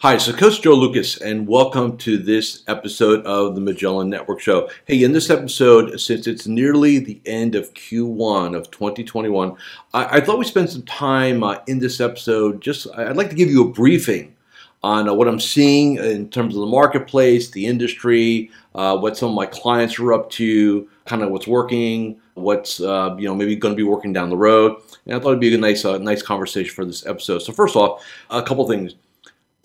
Hi, so Coach Joe Lucas, and welcome to this episode of the Magellan Network Show. Hey, in this episode, since it's nearly the end of Q1 of 2021, I, I thought we'd spend some time uh, in this episode. Just, I'd like to give you a briefing on uh, what I'm seeing in terms of the marketplace, the industry, uh, what some of my clients are up to, kind of what's working, what's uh, you know maybe going to be working down the road. And I thought it'd be a nice, uh, nice conversation for this episode. So first off, a couple things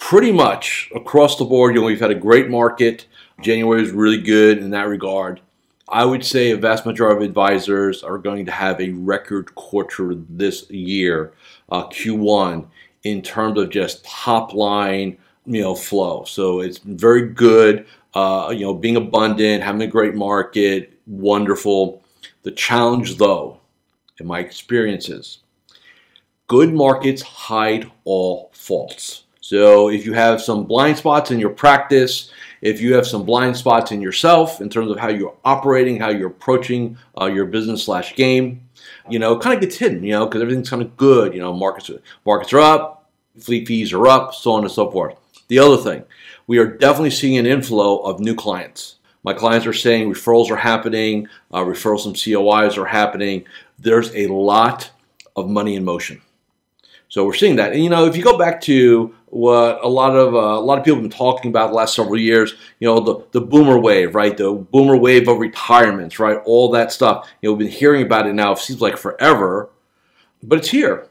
pretty much across the board, you know, we've had a great market. January was really good in that regard. I would say a vast majority of advisors are going to have a record quarter this year, uh, Q1, in terms of just top line, you know, flow. So it's very good. Uh, you know, being abundant, having a great market, wonderful. The challenge, though, in my experiences, good markets hide all faults. So if you have some blind spots in your practice, if you have some blind spots in yourself in terms of how you're operating, how you're approaching uh, your business slash game, you know, it kind of gets hidden, you know, because everything's kind of good. You know, markets markets are up, fleet fees are up, so on and so forth. The other thing, we are definitely seeing an inflow of new clients. My clients are saying referrals are happening, uh, referrals from COIs are happening. There's a lot of money in motion. So we're seeing that. And you know, if you go back to what a lot of uh, a lot of people have been talking about the last several years, you know, the, the boomer wave, right? The boomer wave of retirements, right? All that stuff. You know, we've been hearing about it now, it seems like forever, but it's here.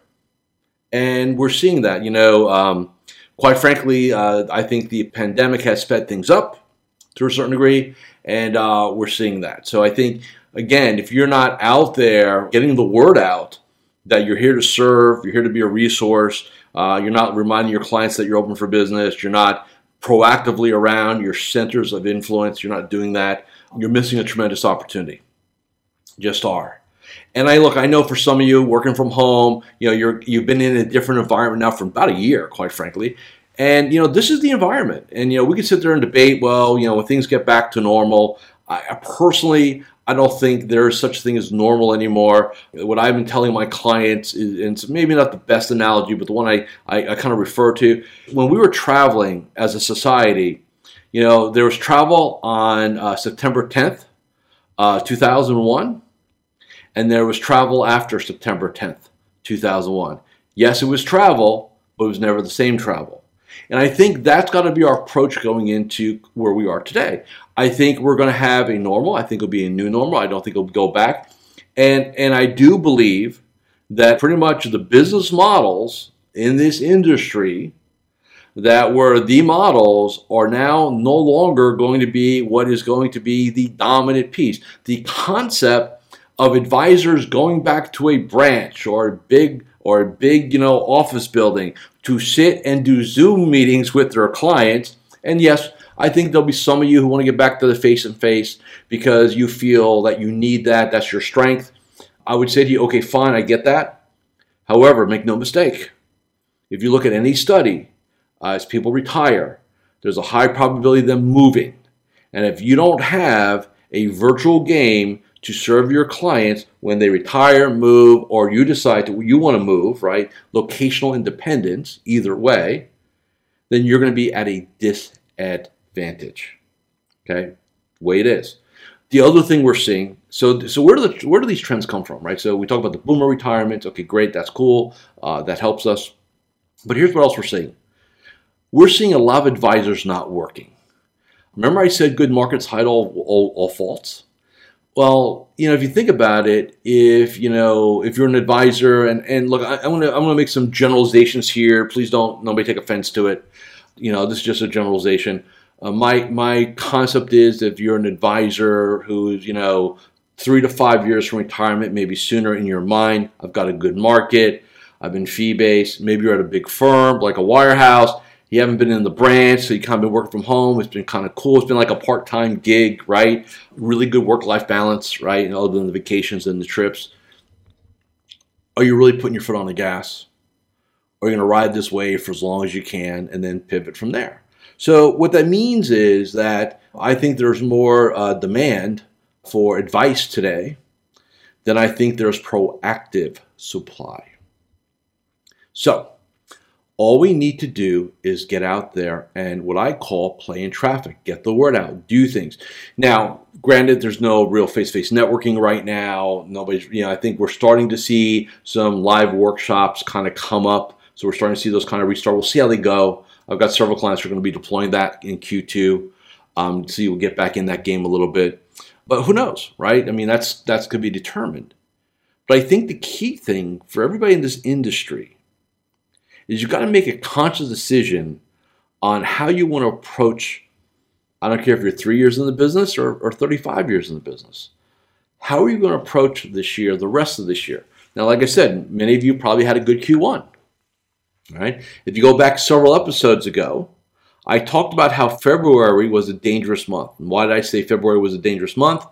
And we're seeing that, you know, um, quite frankly, uh, I think the pandemic has sped things up to a certain degree, and uh, we're seeing that. So I think, again, if you're not out there getting the word out, that you're here to serve, you're here to be a resource. Uh, you're not reminding your clients that you're open for business. You're not proactively around your centers of influence. You're not doing that. You're missing a tremendous opportunity. Just are. And I look, I know for some of you working from home, you know, you're you've been in a different environment now for about a year, quite frankly. And you know, this is the environment. And you know, we can sit there and debate, well, you know, when things get back to normal, I, personally, I don't think there is such a thing as normal anymore. What I've been telling my clients is, and it's maybe not the best analogy, but the one I, I, I kind of refer to, when we were traveling as a society, you know, there was travel on uh, September 10th, uh, 2001, and there was travel after September 10th, 2001. Yes, it was travel, but it was never the same travel. And I think that's got to be our approach going into where we are today. I think we're going to have a normal. I think it'll be a new normal. I don't think it'll go back. And and I do believe that pretty much the business models in this industry that were the models are now no longer going to be what is going to be the dominant piece. The concept of advisors going back to a branch or a big or a big, you know, office building to sit and do Zoom meetings with their clients. And yes, I think there'll be some of you who want to get back to the face and face because you feel that you need that, that's your strength. I would say to you, okay, fine, I get that. However, make no mistake. If you look at any study, uh, as people retire, there's a high probability of them moving. And if you don't have a virtual game to serve your clients when they retire, move, or you decide to you want to move, right? Locational independence, either way, then you're going to be at a disadvantage. Okay, the way it is. The other thing we're seeing, so so where do the where do these trends come from, right? So we talk about the boomer retirement. Okay, great, that's cool. Uh, that helps us. But here's what else we're seeing. We're seeing a lot of advisors not working. Remember, I said good markets hide all, all, all faults. Well, you know, if you think about it, if you know, if you're an advisor, and and look, I, am gonna I'm gonna make some generalizations here. Please don't nobody take offense to it. You know, this is just a generalization. Uh, my my concept is if you're an advisor who's you know three to five years from retirement, maybe sooner in your mind, I've got a good market. I've been fee based. Maybe you're at a big firm like a wirehouse. You haven't been in the branch, so you kind of been working from home. It's been kind of cool. It's been like a part time gig, right? Really good work life balance, right? And other than the vacations and the trips. Are you really putting your foot on the gas? Are you going to ride this wave for as long as you can and then pivot from there? So, what that means is that I think there's more uh, demand for advice today than I think there's proactive supply. So, all we need to do is get out there and what I call play in traffic, get the word out, do things. Now, granted, there's no real face-to-face networking right now. Nobody's, you know, I think we're starting to see some live workshops kind of come up. So we're starting to see those kind of restart. We'll see how they go. I've got several clients who are going to be deploying that in Q2. Um, see, we'll get back in that game a little bit. But who knows, right? I mean, that's that's going to be determined. But I think the key thing for everybody in this industry is you've got to make a conscious decision on how you want to approach. I don't care if you're three years in the business or, or 35 years in the business. How are you going to approach this year, the rest of this year? Now, like I said, many of you probably had a good Q1. Right? If you go back several episodes ago, I talked about how February was a dangerous month. And why did I say February was a dangerous month?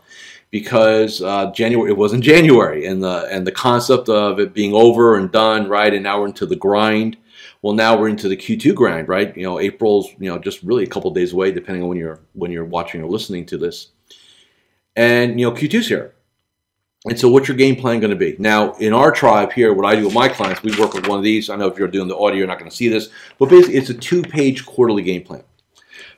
Because uh, January it wasn't January, and the and the concept of it being over and done, right? And now we're into the grind. Well, now we're into the Q2 grind, right? You know, April's you know just really a couple days away, depending on when you're when you're watching or listening to this. And you know, Q2's here. And so, what's your game plan going to be? Now, in our tribe here, what I do with my clients, we work with one of these. I know if you're doing the audio, you're not going to see this, but basically, it's a two page quarterly game plan.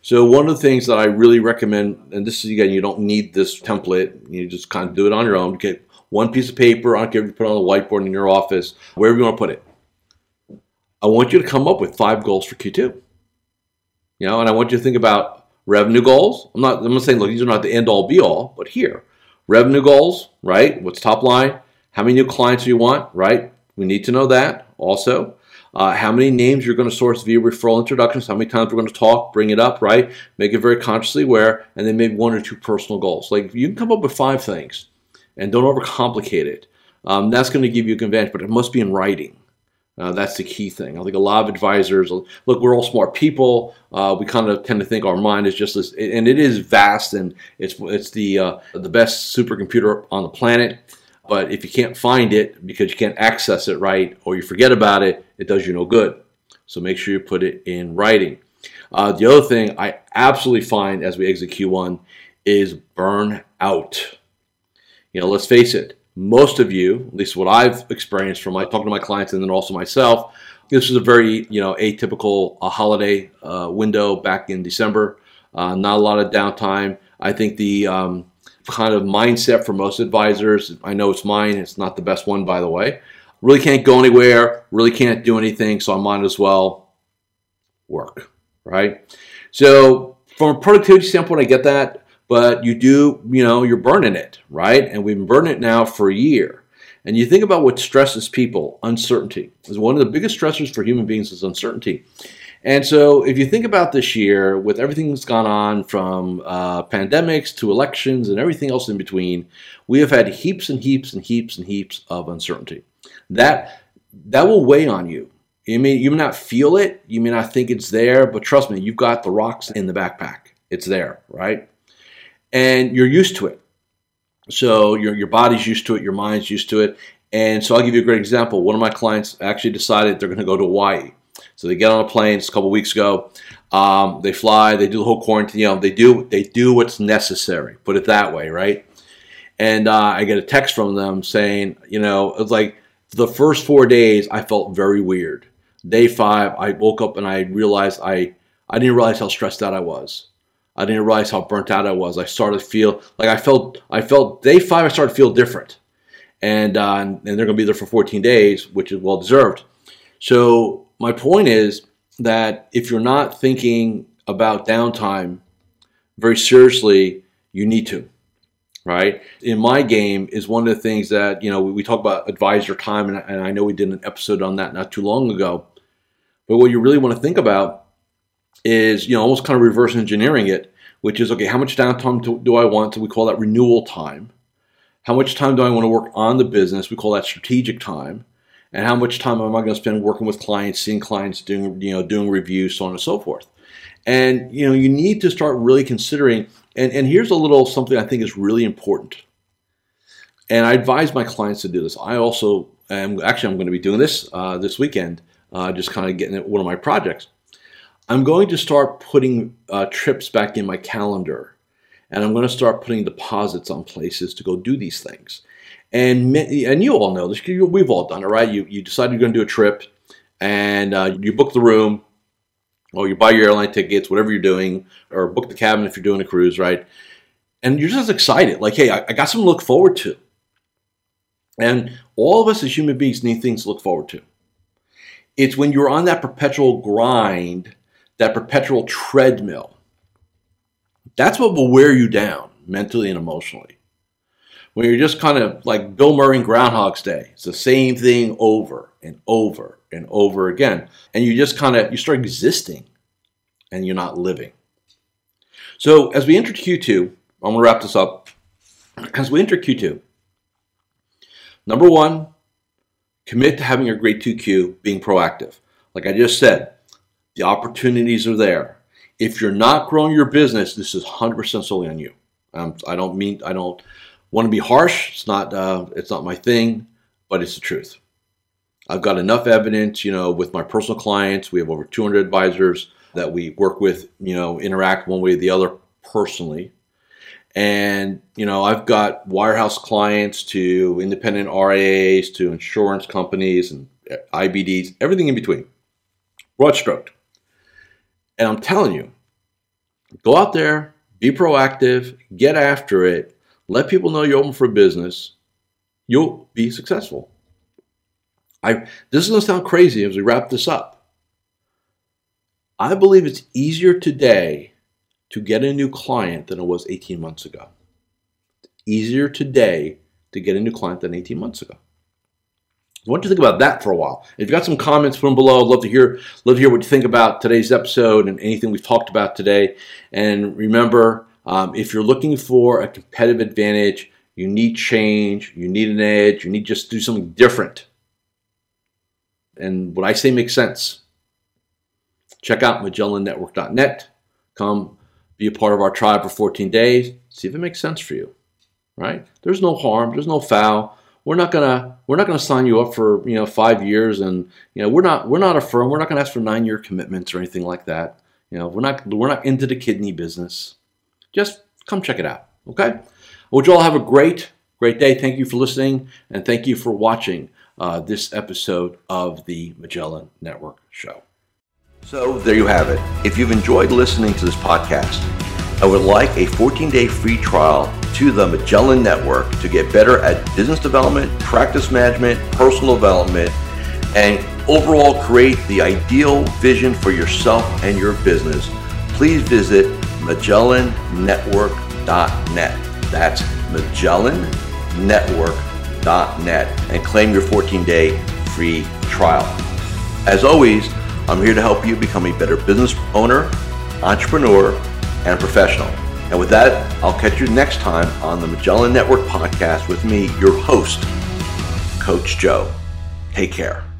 So, one of the things that I really recommend, and this is again, you don't need this template, you just kind of do it on your own. Get one piece of paper, I don't care if you put it on the whiteboard in your office, wherever you want to put it. I want you to come up with five goals for Q2. You know, and I want you to think about revenue goals. I'm not, I'm not saying, look, these are not the end all be all, but here Revenue goals, right? What's top line? How many new clients do you want, right? We need to know that also. Uh, how many names you're going to source via referral introductions, how many times we're going to talk, bring it up, right? Make it very consciously aware, and then maybe one or two personal goals. Like you can come up with five things and don't overcomplicate it. Um, that's going to give you a advantage, but it must be in writing. Uh, that's the key thing. I think a lot of advisors look. We're all smart people. Uh, we kind of tend to think our mind is just this, and it is vast, and it's it's the uh, the best supercomputer on the planet. But if you can't find it because you can't access it right, or you forget about it, it does you no good. So make sure you put it in writing. Uh, the other thing I absolutely find as we exit Q1 is burn out. You know, let's face it most of you, at least what I've experienced from my talking to my clients and then also myself, this was a very you know atypical uh, holiday uh, window back in December. Uh, not a lot of downtime. I think the um, kind of mindset for most advisors, I know it's mine. It's not the best one, by the way. Really can't go anywhere. Really can't do anything. So I might as well work, right? So from a productivity standpoint, I get that but you do, you know, you're burning it, right? And we've been burning it now for a year. And you think about what stresses people, uncertainty. Is one of the biggest stressors for human beings is uncertainty. And so, if you think about this year, with everything that's gone on from uh, pandemics to elections and everything else in between, we have had heaps and heaps and heaps and heaps of uncertainty. That that will weigh on you. You may you may not feel it, you may not think it's there, but trust me, you've got the rocks in the backpack. It's there, right? And you're used to it. So your, your body's used to it, your mind's used to it. And so I'll give you a great example. One of my clients actually decided they're going to go to Hawaii. So they get on a plane. It's a couple weeks ago. Um, they fly. They do the whole quarantine. You know, they do they do what's necessary. Put it that way, right? And uh, I get a text from them saying, you know, it's like the first four days I felt very weird. Day five, I woke up and I realized I I didn't realize how stressed out I was. I didn't realize how burnt out I was. I started to feel like I felt. I felt day five. I started to feel different, and uh, and they're going to be there for 14 days, which is well deserved. So my point is that if you're not thinking about downtime very seriously, you need to. Right in my game is one of the things that you know we, we talk about advisor time, and, and I know we did an episode on that not too long ago. But what you really want to think about is you know almost kind of reverse engineering it, which is okay. How much downtime do, do I want? So we call that renewal time. How much time do I want to work on the business? We call that strategic time. and how much time am I going to spend working with clients, seeing clients, doing you know doing reviews, so on and so forth. And you know you need to start really considering. And, and here's a little something I think is really important. And I advise my clients to do this. I also am actually I'm going to be doing this uh, this weekend, uh, just kind of getting at one of my projects. I'm going to start putting uh, trips back in my calendar, and I'm going to start putting deposits on places to go do these things. And and you all know this. We've all done it, right? You you decide you're going to do a trip, and uh, you book the room, or you buy your airline tickets, whatever you're doing, or book the cabin if you're doing a cruise, right? And you're just excited, like, hey, I, I got something to look forward to. And all of us as human beings need things to look forward to. It's when you're on that perpetual grind, that perpetual treadmill. That's what will wear you down mentally and emotionally when you're just kind of like Bill Murray in Groundhog's Day. It's the same thing over and over and over again. And you just kind of you start existing and you're not living. So as we enter Q2, I'm gonna wrap this up. As we enter Q2, number one, commit to having your great 2Q being proactive. Like I just said, the opportunities are there. If you're not growing your business, this is 100% solely on you. Um, I don't mean I don't want to be harsh. It's not uh, it's not my thing, but it's the truth. I've got enough evidence, you know, with my personal clients. We have over 200 advisors that we work with, you know, interact one way or the other personally. And, you know, I've got wirehouse clients to independent RIAs to insurance companies and IBDs, everything in between. Broad stroked. And I'm telling you, go out there, be proactive, get after it, let people know you're open for business, you'll be successful. I this is gonna sound crazy as we wrap this up. I believe it's easier today to get a new client than it was 18 months ago. easier today to get a new client than 18 months ago. I want you think about that for a while. If you've got some comments, put them below. I'd love to hear, love to hear what you think about today's episode and anything we've talked about today. And remember, um, if you're looking for a competitive advantage, you need change, you need an edge, you need just do something different. And what I say makes sense. Check out MagellanNetwork.net. Come be a part of our tribe for 14 days. See if it makes sense for you. Right? There's no harm. There's no foul. We're not gonna we're not gonna sign you up for you know five years, and you know we're not we're not a firm. We're not gonna ask for nine year commitments or anything like that. You know we're not we're not into the kidney business just come check it out. Okay? Wish you all have a great, great day. Thank you for listening, and thank you for watching uh, this episode of the Magellan Network Show. So there you have it. If you've enjoyed listening to this podcast, I would like a 14 day free trial to the Magellan Network to get better at business development, practice management, personal development, and overall create the ideal vision for yourself and your business. Please visit MagellanNetwork.net. That's MagellanNetwork.net and claim your 14 day free trial. As always, I'm here to help you become a better business owner, entrepreneur, and professional. And with that, I'll catch you next time on the Magellan Network podcast with me, your host, Coach Joe. Take care.